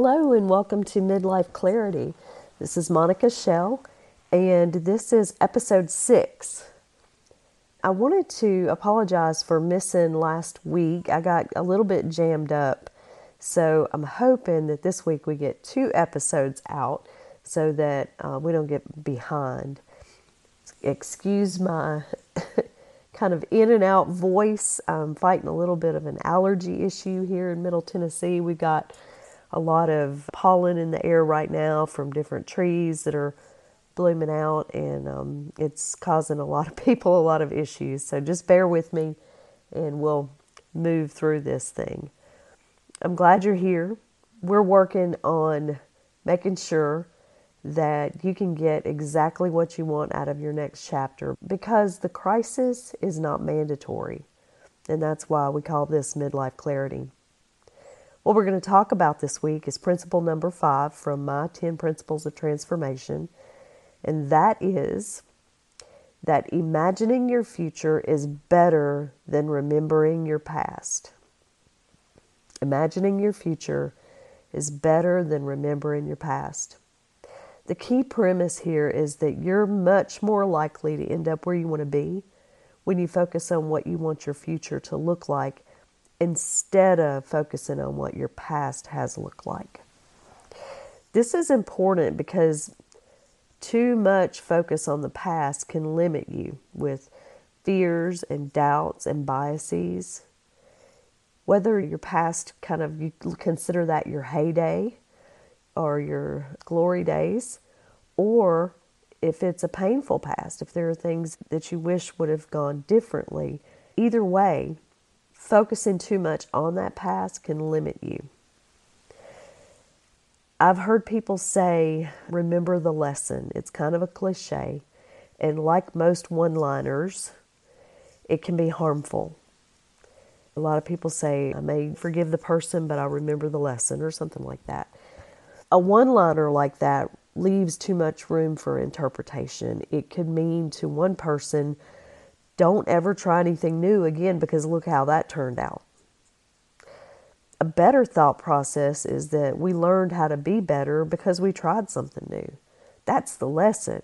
Hello, and welcome to Midlife Clarity. This is Monica Shell, and this is episode six. I wanted to apologize for missing last week. I got a little bit jammed up, so I'm hoping that this week we get two episodes out so that uh, we don't get behind. Excuse my kind of in and out voice. I'm fighting a little bit of an allergy issue here in Middle Tennessee. We've got a lot of pollen in the air right now from different trees that are blooming out, and um, it's causing a lot of people a lot of issues. So just bear with me, and we'll move through this thing. I'm glad you're here. We're working on making sure that you can get exactly what you want out of your next chapter because the crisis is not mandatory. And that's why we call this midlife clarity. What we're going to talk about this week is principle number five from my 10 principles of transformation, and that is that imagining your future is better than remembering your past. Imagining your future is better than remembering your past. The key premise here is that you're much more likely to end up where you want to be when you focus on what you want your future to look like instead of focusing on what your past has looked like. This is important because too much focus on the past can limit you with fears and doubts and biases. Whether your past kind of you consider that your heyday or your glory days, or if it's a painful past, if there are things that you wish would have gone differently, either way, focusing too much on that past can limit you. I've heard people say, remember the lesson. It's kind of a cliche. And like most one liners, it can be harmful. A lot of people say, I may forgive the person, but I remember the lesson, or something like that. A one liner like that leaves too much room for interpretation. It could mean to one person, don't ever try anything new again because look how that turned out. A better thought process is that we learned how to be better because we tried something new. That's the lesson.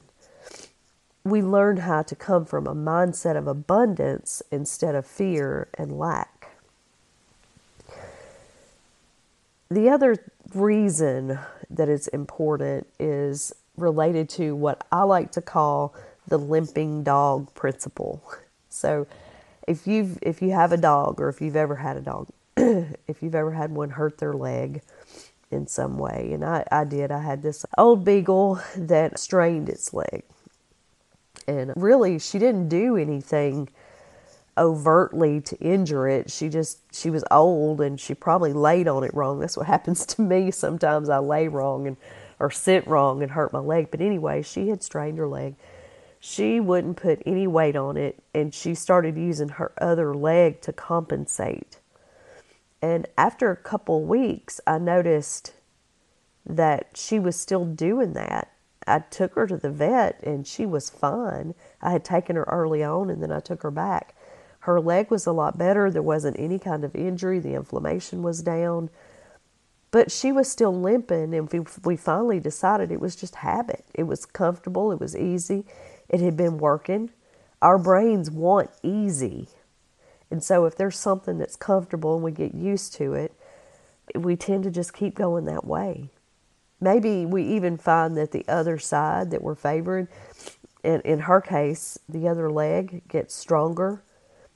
We learned how to come from a mindset of abundance instead of fear and lack. The other reason that it's important is related to what I like to call the limping dog principle. So if you've if you have a dog or if you've ever had a dog, if you've ever had one hurt their leg in some way, and I, I did, I had this old beagle that strained its leg. And really she didn't do anything overtly to injure it. She just she was old and she probably laid on it wrong. That's what happens to me. Sometimes I lay wrong and or sit wrong and hurt my leg. But anyway, she had strained her leg she wouldn't put any weight on it and she started using her other leg to compensate. And after a couple weeks, I noticed that she was still doing that. I took her to the vet and she was fine. I had taken her early on and then I took her back. Her leg was a lot better. There wasn't any kind of injury. The inflammation was down. But she was still limping, and we, we finally decided it was just habit. It was comfortable, it was easy, it had been working. Our brains want easy. And so if there's something that's comfortable and we get used to it, we tend to just keep going that way. Maybe we even find that the other side that we're favoring, in, in her case, the other leg gets stronger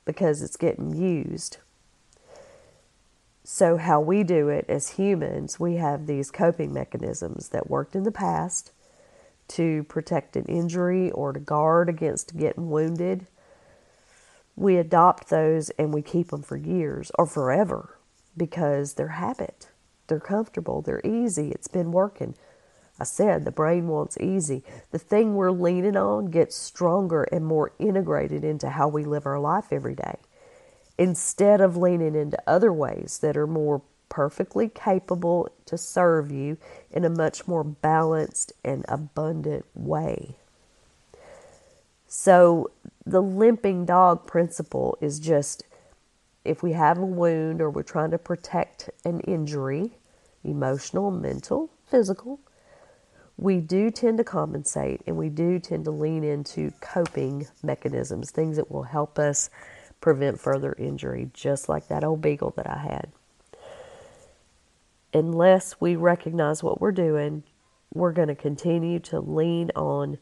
because it's getting used. So, how we do it as humans, we have these coping mechanisms that worked in the past to protect an injury or to guard against getting wounded. We adopt those and we keep them for years or forever because they're habit. They're comfortable, they're easy, it's been working. I said the brain wants easy. The thing we're leaning on gets stronger and more integrated into how we live our life every day instead of leaning into other ways that are more perfectly capable to serve you in a much more balanced and abundant way. So, the limping dog principle is just if we have a wound or we're trying to protect an injury, emotional, mental, physical, we do tend to compensate and we do tend to lean into coping mechanisms, things that will help us prevent further injury, just like that old beagle that I had. Unless we recognize what we're doing, we're going to continue to lean on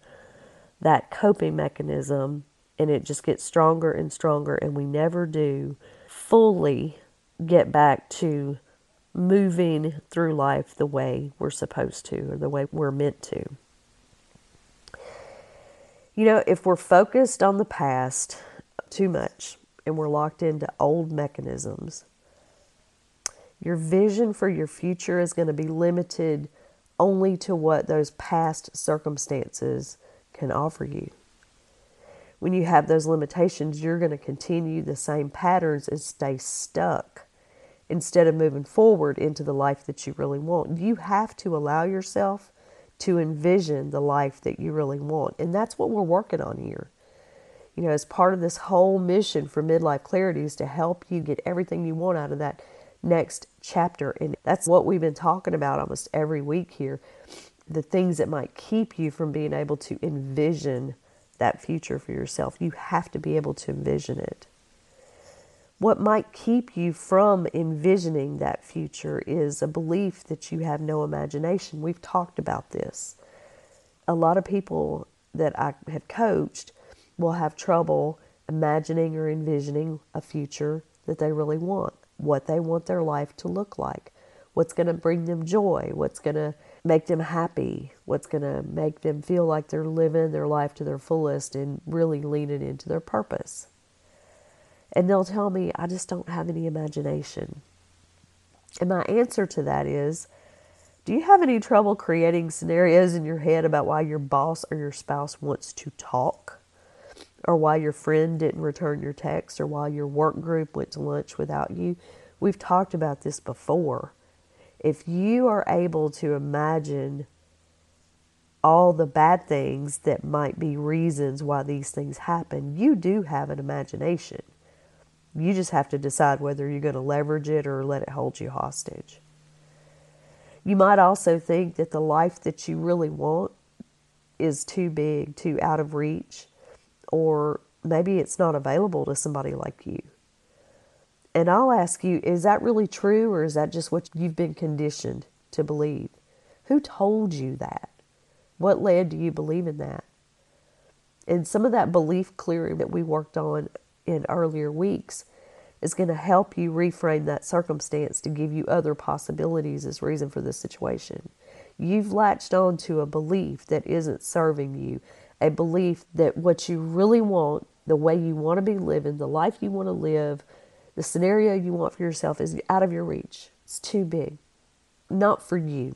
that coping mechanism and it just gets stronger and stronger, and we never do fully get back to moving through life the way we're supposed to or the way we're meant to. You know, if we're focused on the past too much and we're locked into old mechanisms, your vision for your future is going to be limited only to what those past circumstances can offer you. When you have those limitations, you're going to continue the same patterns and stay stuck instead of moving forward into the life that you really want. You have to allow yourself to envision the life that you really want. And that's what we're working on here. You know, as part of this whole mission for midlife clarity is to help you get everything you want out of that next chapter. And that's what we've been talking about almost every week here. The things that might keep you from being able to envision that future for yourself. You have to be able to envision it. What might keep you from envisioning that future is a belief that you have no imagination. We've talked about this. A lot of people that I have coached will have trouble imagining or envisioning a future that they really want, what they want their life to look like, what's going to bring them joy, what's going to make them happy, what's going to make them feel like they're living their life to their fullest and really leaning into their purpose. And they'll tell me, I just don't have any imagination. And my answer to that is, do you have any trouble creating scenarios in your head about why your boss or your spouse wants to talk? Or why your friend didn't return your text? Or why your work group went to lunch without you? We've talked about this before. If you are able to imagine all the bad things that might be reasons why these things happen, you do have an imagination. You just have to decide whether you're going to leverage it or let it hold you hostage. You might also think that the life that you really want is too big, too out of reach, or maybe it's not available to somebody like you. And I'll ask you, is that really true or is that just what you've been conditioned to believe? Who told you that? What led to you believing that? And some of that belief clearing that we worked on in earlier weeks is going to help you reframe that circumstance to give you other possibilities as reason for the situation. You've latched on to a belief that isn't serving you, a belief that what you really want, the way you want to be living, the life you want to live, the scenario you want for yourself is out of your reach. It's too big, not for you.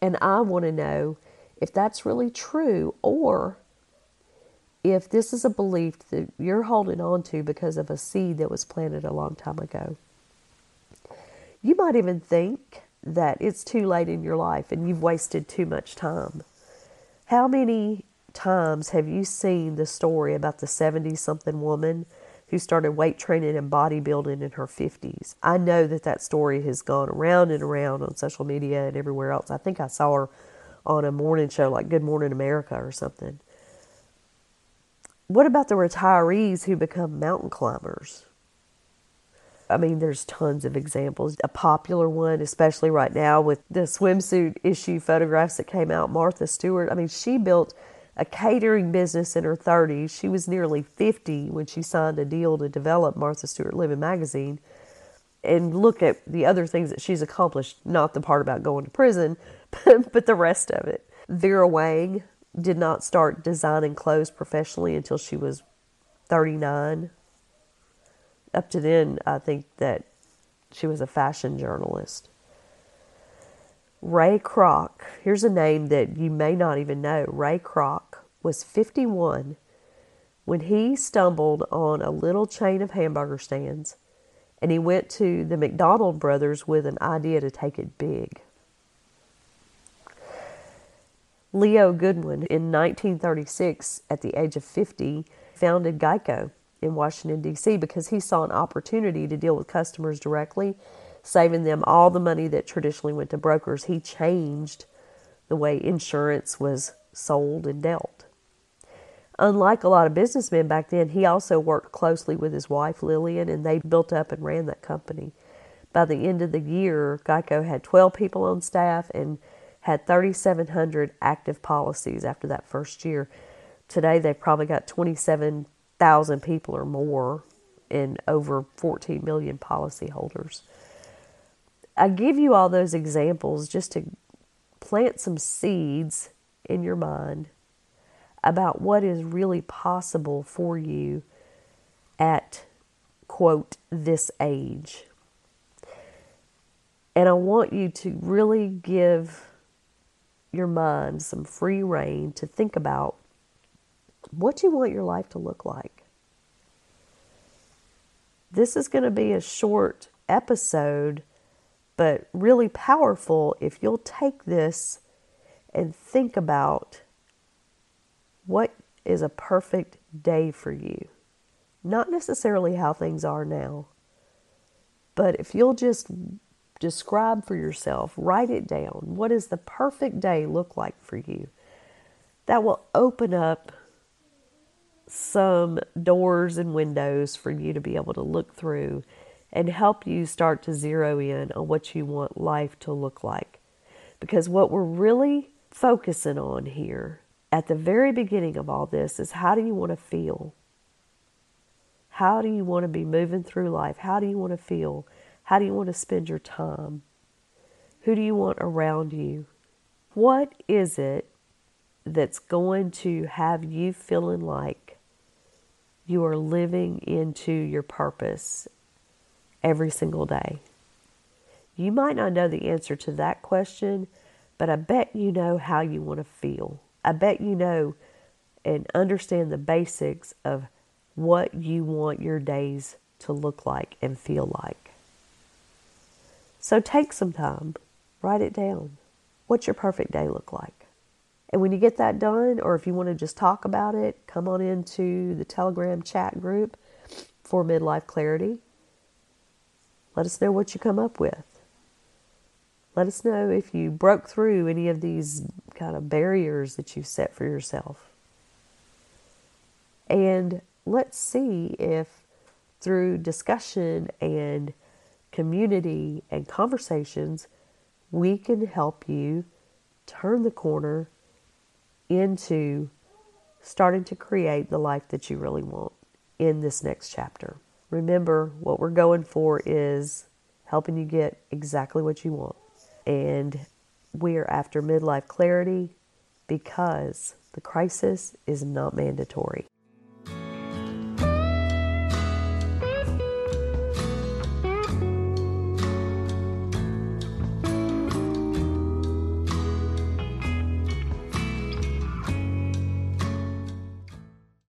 And I want to know if that's really true or if this is a belief that you're holding on to because of a seed that was planted a long time ago. You might even think that it's too late in your life and you've wasted too much time. How many times have you seen the story about the 70 something woman who started weight training and bodybuilding in her 50s? I know that that story has gone around and around on social media and everywhere else. I think I saw her on a morning show like Good Morning America or something. What about the retirees who become mountain climbers? I mean, there's tons of examples. A popular one, especially right now with the swimsuit issue photographs that came out, Martha Stewart. I mean, she built a catering business in her 30s. She was nearly 50 when she signed a deal to develop Martha Stewart Living magazine. And look at the other things that she's accomplished, not the part about going to prison, but, but the rest of it. Vera Wang, did not start designing clothes professionally until she was 39. Up to then, I think that she was a fashion journalist. Ray Kroc, here's a name that you may not even know. Ray Kroc was 51 when he stumbled on a little chain of hamburger stands and he went to the McDonald brothers with an idea to take it big. Leo Goodwin, in 1936, at the age of 50, founded Geico in Washington, D.C., because he saw an opportunity to deal with customers directly. Saving them all the money that traditionally went to brokers. He changed the way insurance was sold and dealt. Unlike a lot of businessmen back then, he also worked closely with his wife Lillian and they built up and ran that company. By the end of the year, Geico had 12 people on staff and had 3,700 active policies after that first year. Today, they've probably got 27,000 people or more and over 14 million policyholders. I give you all those examples just to plant some seeds in your mind about what is really possible for you at, quote, this age. And I want you to really give your mind some free reign to think about what you want your life to look like. This is going to be a short episode, but really powerful if you'll take this and think about what is a perfect day for you. Not necessarily how things are now, but if you'll just describe for yourself, write it down. What does the perfect day look like for you? That will open up some doors and windows for you to be able to look through and help you start to zero in on what you want life to look like. Because what we're really focusing on here at the very beginning of all this is how do you want to feel? How do you want to be moving through life? How do you want to feel? How do you want to spend your time? Who do you want around you? What is it that's going to have you feeling like you are living into your purpose every single day? You might not know the answer to that question, but I bet you know how you want to feel. I bet you know and understand the basics of what you want your days to look like and feel like. So take some time, write it down. What's your perfect day look like? And when you get that done, or if you want to just talk about it, come on into the Telegram chat group for Midlife Clarity. Let us know what you come up with. Let us know if you broke through any of these kind of barriers that you set for yourself. And let's see if through discussion and community and conversations, we can help you turn the corner into starting to create the life that you really want in this next chapter. Remember, what we're going for is helping you get exactly what you want. And we're after midlife clarity because the crisis is not mandatory.